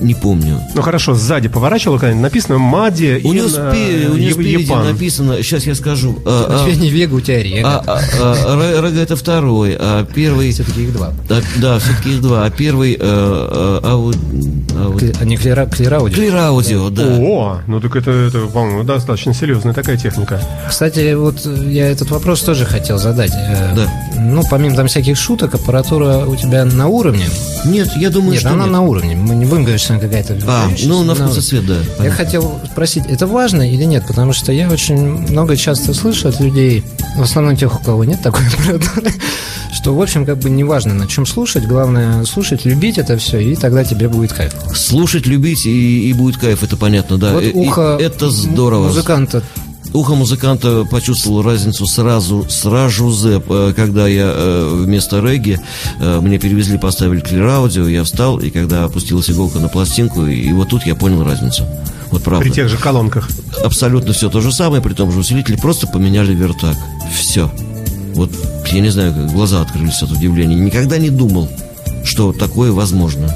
не помню. Ну хорошо, сзади поворачивал когда-нибудь, написано Мади У него, Ин, спе- у него спереди Япан. написано, сейчас я скажу. а, У тебя а, не Вега, у тебя Рега. а, а, а, Рега это второй, а первый... Все-таки их два. а, да, все-таки их два. А первый... а вот, а вот- Кли- Они клира, клирауди. Clear Audio, да. О, ну так это, это, по-моему, достаточно серьезная такая техника. Кстати, вот я этот вопрос тоже хотел задать. Э, Да. Ну, помимо там всяких шуток, аппаратура у тебя на уровне. Нет, я думаю, Нет, что она нет. на уровне. Мы не будем говорить, что она какая-то... А, ну, на вкус и цвет, да. Я понятно. хотел спросить, это важно или нет? Потому что я очень много часто слышу от людей, в основном тех, у кого нет такой аппаратуры, что, в общем, как бы не важно, на чем слушать, главное слушать, любить это все, и тогда тебе будет кайф. Слушать, любить и, и будет кайф, это понятно, да. вот И- и ухо это м- здорово. музыканта Ухо музыканта почувствовал разницу сразу, сразу же, э, когда я э, вместо регги э, мне перевезли, поставили клир аудио, я встал, и когда опустилась иголка на пластинку, и вот тут я понял разницу. Вот правда. При тех же колонках. Абсолютно все то же самое, при том же усилителе, просто поменяли вертак. Все. Вот, я не знаю, как глаза открылись от удивления. Никогда не думал, что такое возможно.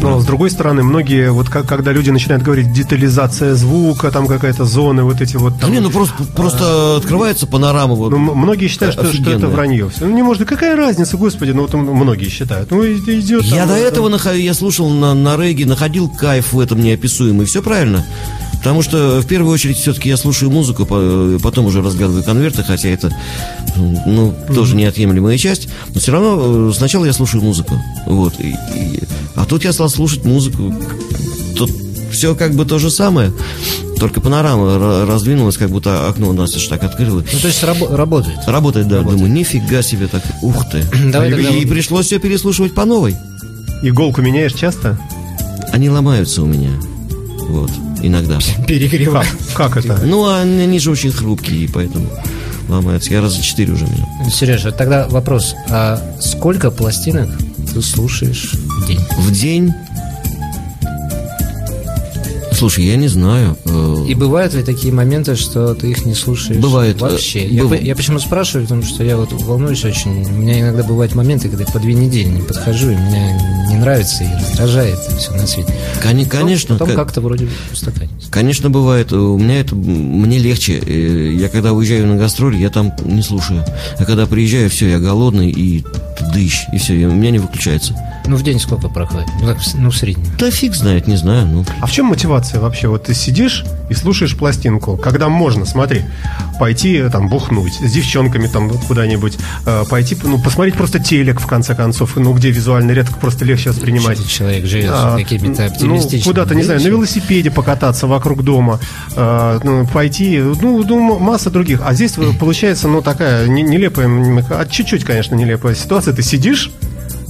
Но с другой стороны, многие, вот как, когда люди начинают говорить детализация звука, там какая-то зона, вот эти вот Да там. не, ну просто, просто открывается панорама. Вот. Ну, многие считают, что, что это вранье. Всё. Ну, не может, какая разница, господи, ну вот многие считают. Ну, идет. я там, до э, этого нахо- я слушал на, на регге, находил кайф в этом неописуемый. Все правильно. Потому что в первую очередь все-таки я слушаю музыку, по- потом уже разгадываю конверты, хотя это ну, тоже неотъемлемая часть. Но все равно э, сначала я слушаю музыку. Вот. И- и- а тут я стал слушать музыку. Тут все как бы то же самое. Только панорама ра- раздвинулась, как будто окно настежь так открылось. Ну, то есть рабо- работает. Работает, да, думаю, нифига себе так, ух ты. Давай и, тогда и пришлось все переслушивать по новой. Иголку меняешь часто? Они ломаются у меня. Вот, иногда. Перегревать. Как это? Ну, а они же очень хрупкие, поэтому ломается. Я раза четыре уже менял. Сереж, вот тогда вопрос. А сколько пластинок ты слушаешь в день? В день... Слушай, я не знаю. э, И бывают ли такие моменты, что ты их не слушаешь Бывает, э, вообще? Я, быв- я почему спрашиваю, потому что я вот волнуюсь очень. У меня иногда бывают моменты, когда я по две недели не подхожу, и меня не нравится и раздражает все на свете. кони- конечно, Потом ка- как-то вроде устаканится. конечно, бывает. У меня это... Мне легче. Э, Я когда уезжаю на гастроли, я там не слушаю. А когда приезжаю, все, я голодный и дыщ. И все, у меня не выключается. Ну, в день сколько проходит? Ну, ну, в среднем. Да фиг знает, не знаю. Ну, А в чем мотивация вообще? Вот ты сидишь и слушаешь пластинку, когда можно, смотри, пойти э, там бухнуть с девчонками там куда-нибудь, э, пойти, ну, посмотреть просто телек, в конце концов, ну, где визуальный ряд просто легче воспринимать. Человек живет А, какими-то ну, оптимистичными куда-то, не знаю, на велосипеде покататься вокруг дома, э, ну, пойти, ну, ну, масса других. А здесь э, получается, ну, такая не- нелепая, а чуть-чуть, конечно, нелепая ситуация. Ты сидишь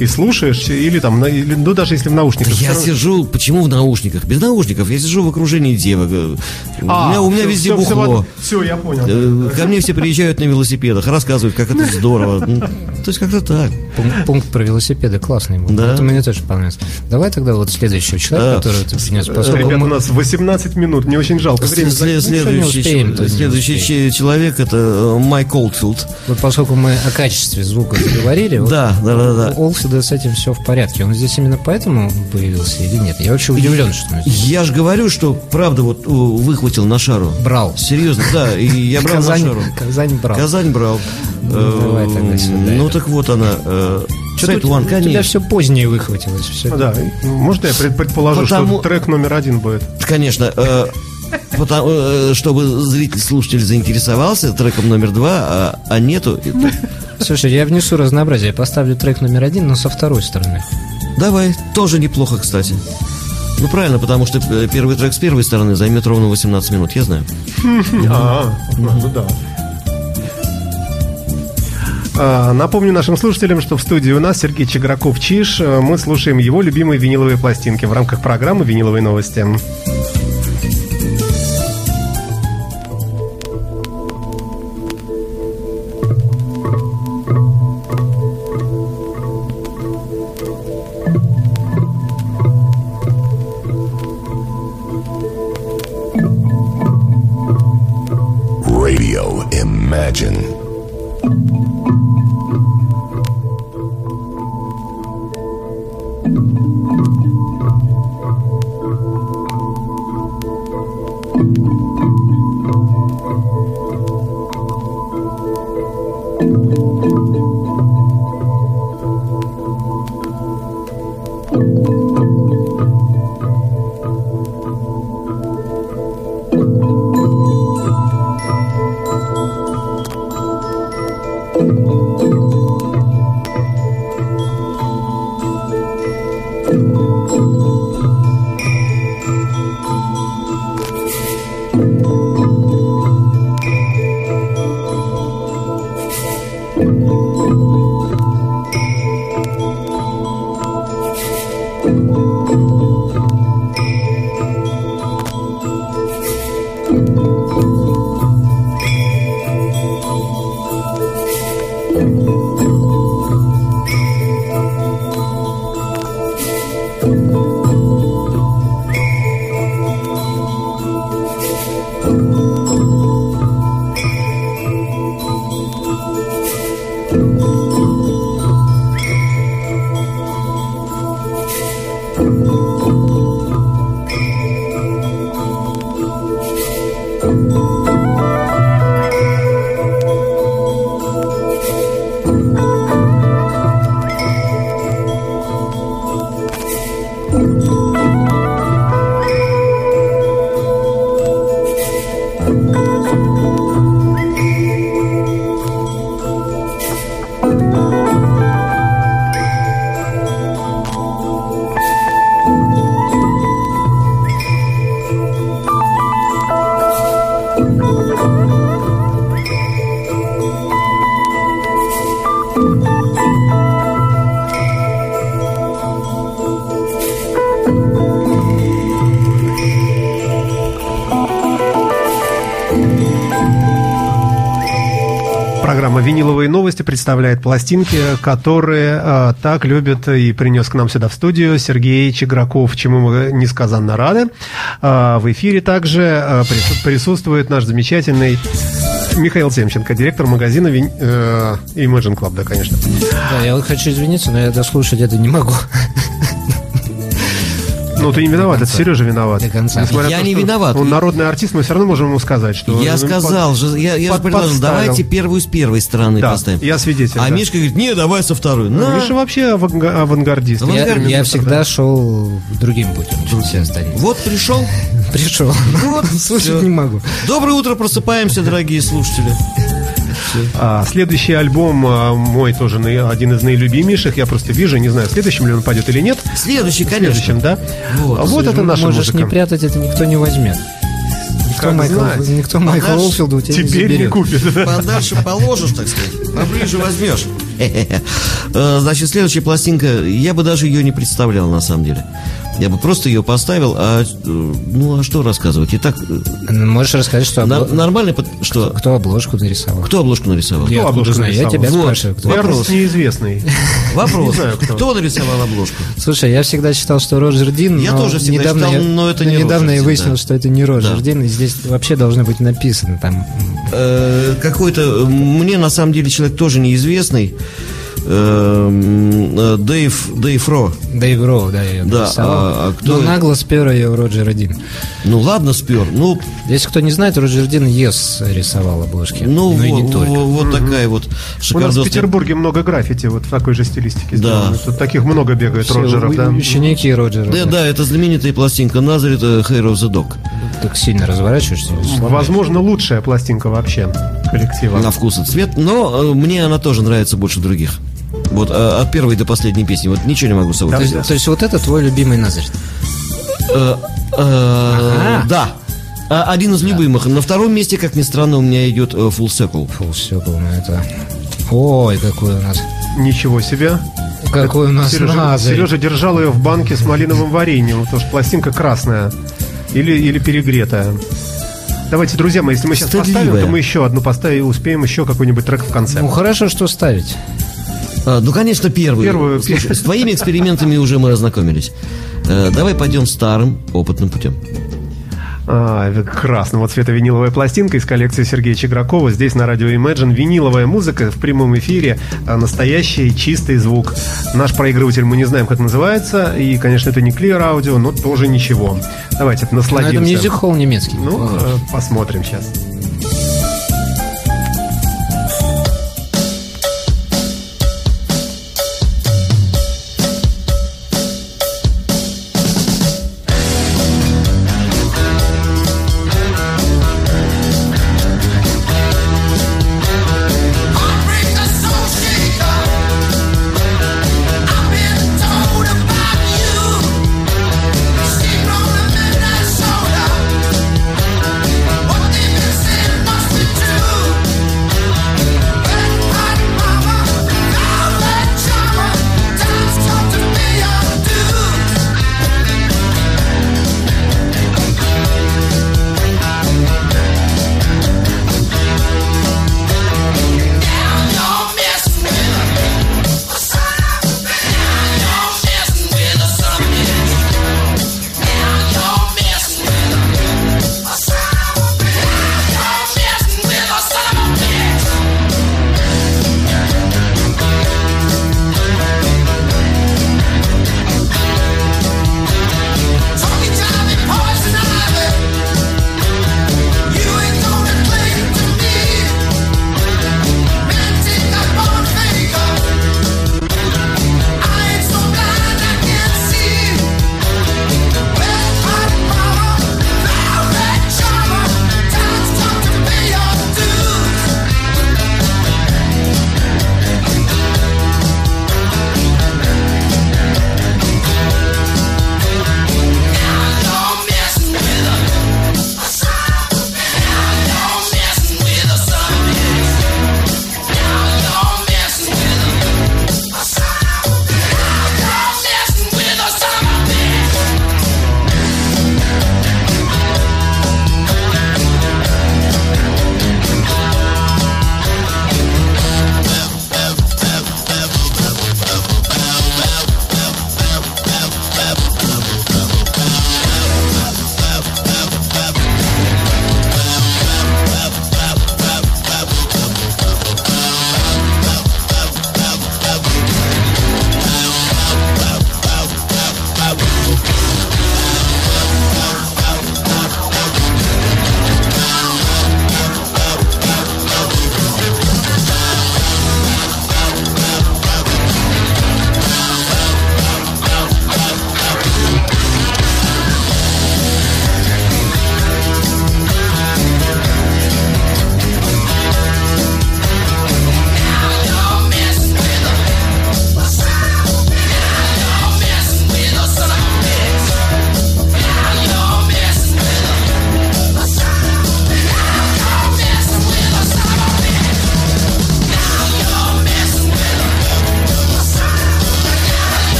и слушаешь, или там, или, ну, даже если в наушниках. я равно- сижу, почему в наушниках? Без наушников. Я сижу в окружении девок. Э, у меня, у меня всё, везде всё, бухло. ладно. Всё, я понял. Э, Ко мне все приезжают на велосипедах, рассказывают, как это здорово. Ну, То есть как-то так. Пункт, пункт про велосипеды классный был. Да. Это мне тоже понравилось. Давай тогда вот следующего человека, Да. который ты принес. Ребята, мы- у нас 18 минут, мне очень жалко. Время След-. Следующий, успеем, следующий человек это э, Майк Олдфилд. Вот поскольку мы о качестве звука заговорили, вот Да, да, да, да. у Олсида с этим все в порядке. Он здесь именно поэтому появился или нет? Я вообще удивлен, что он здесь. Я же говорю, что правда вот э, выхватил на шару. брал. Серьезно, да, и я брал Казань, на шару. Казань брал. Казань брал. Ну, давай тогда сюда Ну так вот она. э, Что-то Сайт у One, тебя конечно. все позднее выхватилось. Все. Да, можно я пред- предположу, Потому- что трек номер один будет? Конечно. э, Потому, э, чтобы зритель, слушатель заинтересовался треком номер два, а, а нету. это- Слушай, я внесу разнообразие. Я поставлю трек номер один, но со второй стороны. Давай, тоже неплохо, кстати. Ну правильно, потому что э, первый трек с первой стороны займет ровно 18 минут, я знаю. А, ну да. А, Напомню нашим слушателям, что в студии у нас Сергей Чеграков-Чиш. Э, Мы слушаем его любимые виниловые пластинки в рамках программы «Виниловые новости». «Виниловые новости» представляет пластинки, которые э, так любит и принес к нам сюда в студию Сергей Чеграков, чему мы несказанно рады. Э, в эфире также э, прису- присутствует наш замечательный Михаил Семченко, директор магазина Вин- э, Imagine Club, да, конечно. Да, я хочу извиниться, но я дослушать это не могу. Ну, ты не виноват, это Сережа виноват. До конца. Несмотря Я то, не виноват. Он народный артист, мы все равно можем ему сказать, что... Я он сказал же, я, я же под- предложил, подставил. давайте первую с первой стороны Да, поставим. я свидетель, А да. Мишка говорит, не, давай со второй. Ну, На. Миша вообще аванга- авангардист. Ну, Я, я всегда шел другим путем, чем все остальные. Вот пришел. Пришел. Вот, Слушать не могу. Доброе утро, просыпаемся, дорогие слушатели. А, следующий альбом а, мой тоже наи- один из наилюбимейших. Я просто вижу, не знаю, в следующем ли он пойдет или нет. Следующий, конечно. да? А вот это наша Можешь музыка. не прятать, это никто не возьмет. Никто, Как Майкл, знать. никто Майкла Знаешь, Олфилда у тебя не Теперь не заберет. купит. Подальше положишь, так сказать, поближе возьмешь. Э, Значит, следующая пластинка, я бы даже ее не представлял, на самом деле. Я бы просто ее поставил, а, э, ну, а что рассказывать? Итак, э, Можешь рассказать, что на- обло- нормально, что? кто обложку нарисовал? Кто обложку нарисовал? Я откуда обложку знаю? Я нарисовал? тебя Вот. спрашиваю. кто. Вопрос Вопрос. неизвестный. Вопрос. Не знаю, кто. Кто нарисовал обложку? Слушай, я всегда считал, что Роджер Дин, Я тоже всегда недавно считал, я, но это не недавно я выяснил, что это не Роджер Да. Дин, и здесь вообще должно быть написано там. Э, какой-то, мне на самом деле человек тоже неизвестный. Э, м, э, Дэйв, Дэйв Ро. Дэйв Роу, да, я ее Да, а- а кто Но это? нагло спер ее Роджера Дин. Ну ладно, спер. Ну, Если кто не знает, Роджер Дин Ес рисовал обложки. ну, и во- не только. во- вот такая вот У нас в шикардосная. Петербурге много граффити вот в такой же стилистике. Да. сделано. Тут таких много бегает Все Роджеров, да. Ученики Роджера. Да, да, это знаменитая пластинка Назарет э, Hair of the Dog. Так сильно разворачиваешься. Возможно, лучшая пластинка вообще коллектива. На вкус и цвет, но э, мне она тоже нравится больше других. Вот э, от первой до последней песни, вот ничего не могу с собой То есть, то есть вот это твой любимый Назарет. Э, э, Ага. Да. А, Один из любимых. На втором месте, как ни странно, у меня идет э, Full Circle. Фу, все, ну это... Ой, какой у нас... Ничего себе. Какой у нас Сережа, Назарет. Сережа держал ее в банке с малиновым вареньем, потому что пластинка красная или, или перегретая. Давайте, друзья мои, если мы сейчас Стыдливая. поставим, то мы еще одну поставим, успеем еще какой-нибудь трек в конце. Ну хорошо, что ставить. А, ну, конечно, первую. Первую. Слушай, с твоими экспериментами уже мы ознакомились. Э, давай пойдем старым опытным путем. А, это красного цвета виниловая пластинка из коллекции Сергея Чегракова. Здесь на радио Imagine виниловая музыка в прямом эфире. а, Настоящий чистый звук. Наш проигрыватель мы не знаем, как называется. И, конечно, это не Clear Audio, но тоже ничего. Давайте это насладимся. мюзик холл немецкий. Ну, э, посмотрим сейчас.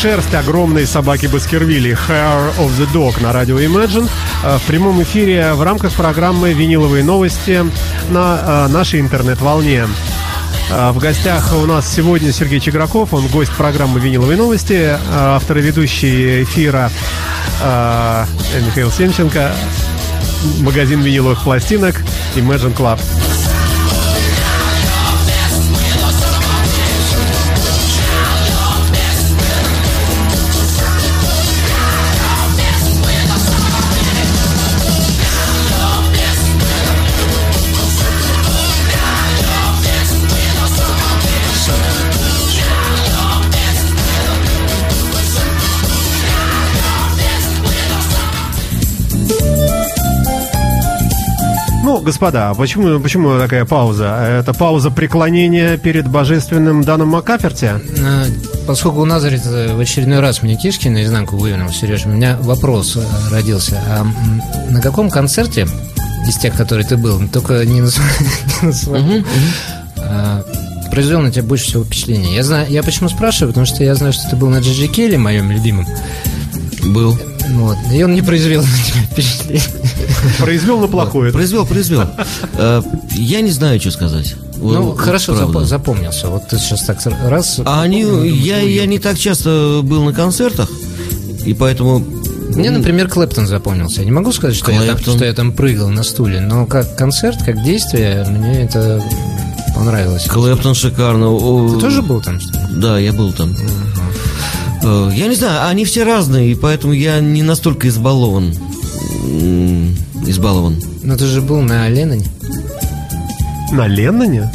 Шерсть огромной собаки Баскервилли Hair of the Dog на радио Imagine э, в прямом эфире в рамках программы «Виниловые новости» на э, нашей интернет-волне. Э, В гостях у нас сегодня Сергей Чеграков, он гость программы «Виниловые новости», автор и ведущий эфира Михаил Семченко, магазин виниловых пластинок Imagine Club. Ну, господа, а почему, почему такая пауза? Это пауза преклонения перед божественным Даном Маккаферти? А, Поскольку у Назарета в очередной раз мне кишки наизнанку вывернул, Сереж, у меня вопрос э, родился. А на каком концерте из тех, которые ты был, только не на, своем, а, произвел на тебя больше всего впечатление? Я, знаю, я почему спрашиваю, потому что я знаю, что ты был на Джиджи Келли, моем любимом. Был. Вот, и он не произвел на тебя впечатление. Произвел на плохое. Произвел, произвел. Э, Я не знаю, что сказать. Ну, вот хорошо правда. запо- запомнился. Вот ты сейчас так раз... А они, я, я не так часто был на концертах, и поэтому... Мне, например, Клэптон запомнился. Я не могу сказать, что я, там, что я там прыгал на стуле, но как концерт, как действие, мне это понравилось. Клэптон шикарно. Ты тоже был там? что ли? Да, я был там. Э, Я не знаю, они все разные, и поэтому я не настолько избалован. Избалован. Ну, ты же был на Ленноне, На Ленноне?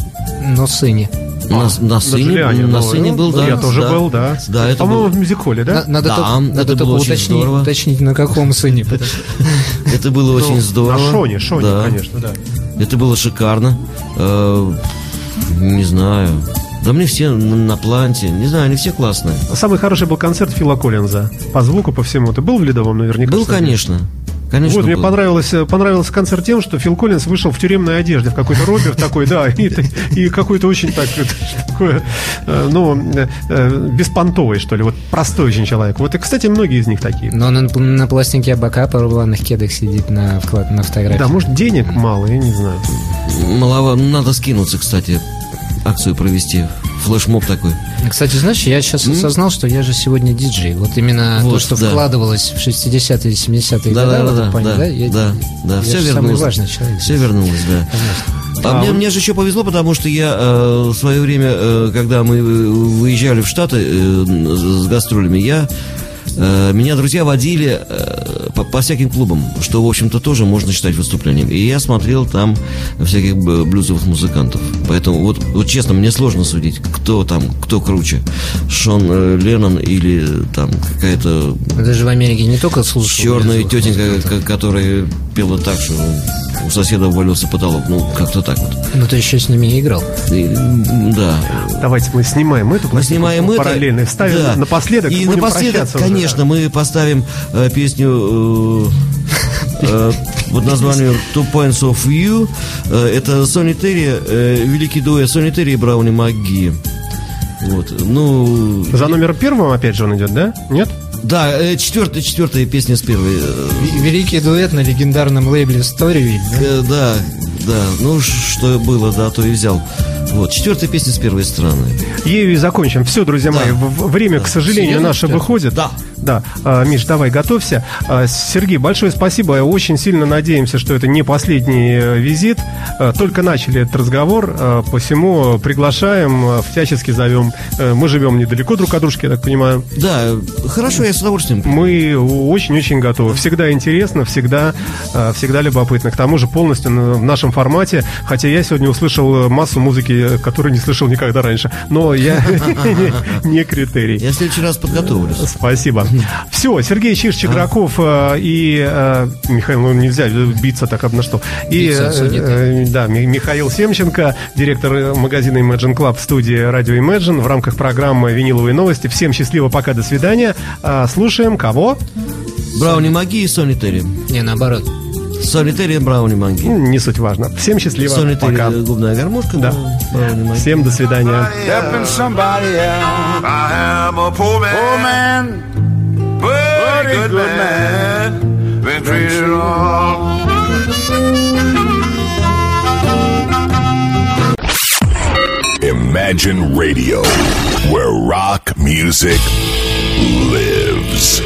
но сыне. На, на сыне, Джулиане, на ну, сыне был, ну, да. Я тоже был, да. Да, это По-моему, было, в мюзиколе, да? На- Надо Да, только, это надо только было очень уточнить, здорово. уточнить, на каком сыне. это было очень Ну, здорово. На Шоне, Шоне, Да. конечно, да. Это было шикарно. Э, Не знаю. Да мне все на, на планте. Не знаю, они все классные. Самый хороший был концерт Фила Коллинза. По звуку, по всему. Ты был в Ледовом наверняка? Был, конечно. Конечно, Вот, мне понравилось, э, понравился концерт тем, что Фил Коллинз вышел в тюремной одежде, в какой-то робе, в такой, да, и, и какой-то очень так, это, такое, э, ну, э, э, беспонтовый, что ли, вот простой очень человек. Вот, и, кстати, многие из них такие. Но на, на пластинке Абакапа в рваных кедах сидит на, вклад, на фотографии. Да, может, денег мало, я не знаю. Малова... Надо скинуться, кстати, акцию провести. Флешмоб такой. Кстати, знаешь, я сейчас осознал, что я же сегодня диджей. Вот именно то, Вот, что да. вкладывалось в 60-е и 70-е Да, годы, да, да, плане, да, да? Я- да, да, я все же самый вернулось. важный человек. Все вернулось, да. А, мне, мне же еще повезло, потому что я э, в свое время, э, когда мы э, выезжали в Штаты э, с гастролями, я меня друзья водили э, по, по всяким клубам, что, в общем-то, тоже можно считать выступлением. И я смотрел там всяких блюзовых музыкантов. Поэтому, вот, вот честно, мне сложно судить, кто там, кто круче. Шон э, Леннон или там какая-то Даже в Америке не только слушал. черная тетенька, которая пела так, что у соседа увалился потолок. Ну, как-то так вот. Ну, ты еще с ними и играл. И, да. Давайте мы снимаем эту Мы снимаем это. параллельно вставим да. напоследок. И напоследок, прощаться уже, конечно, да. мы поставим э, песню э, э, под названием Two Points of View. Э, это Сони Терри, э, великий дуэт Сони Терри и Брауни МакГи. Вот. Ну, За номером первым опять же он идет, да? Нет? Да, э, четвертая, четвертая песня с первой. э, Великий дуэт на легендарном лейбле Storyville. да? Э, Да, да, ну что было, да, то и взял. Вот, четвертая песня с первой стороны. Ею и закончим. Все, друзья Да. мои, время, к сожалению, Серьезно, наше выходит. Да. Да. А, Миш, давай, готовься. А, Сергей, большое спасибо. Очень сильно надеемся, что это не последний э, визит. А, Только начали этот разговор, посему приглашаем, всячески зовем. Э, Мы живем недалеко друг от дружки, я так понимаю. Да, хорошо, я с удовольствием. Мы очень-очень готовы. Всегда интересно, всегда, всегда любопытно. К тому же полностью в нашем формате. Хотя я сегодня услышал массу музыки, э, которую не слышал никогда раньше. Но я не- критерий. Я в следующий раз подготовлюсь. Спасибо. Все, Сергей Чиш Чеграков э, и э, Михаил, ну нельзя биться так об на что. И да, Ми- Михаил Семченко, директор магазина Imagine Club в студии радио Imagine в рамках программы «Виниловые новости». Всем счастливо, пока, до свидания. А, Слушаем кого? Брауни Маги и Сони Терри. Не, наоборот. И Брауни Маги. М, Не суть важно. Всем счастливо, Сони Терри пока. губная гармошка, Да. Брауни Маги. Всем до свидания. Imagine Radio, where rock music lives.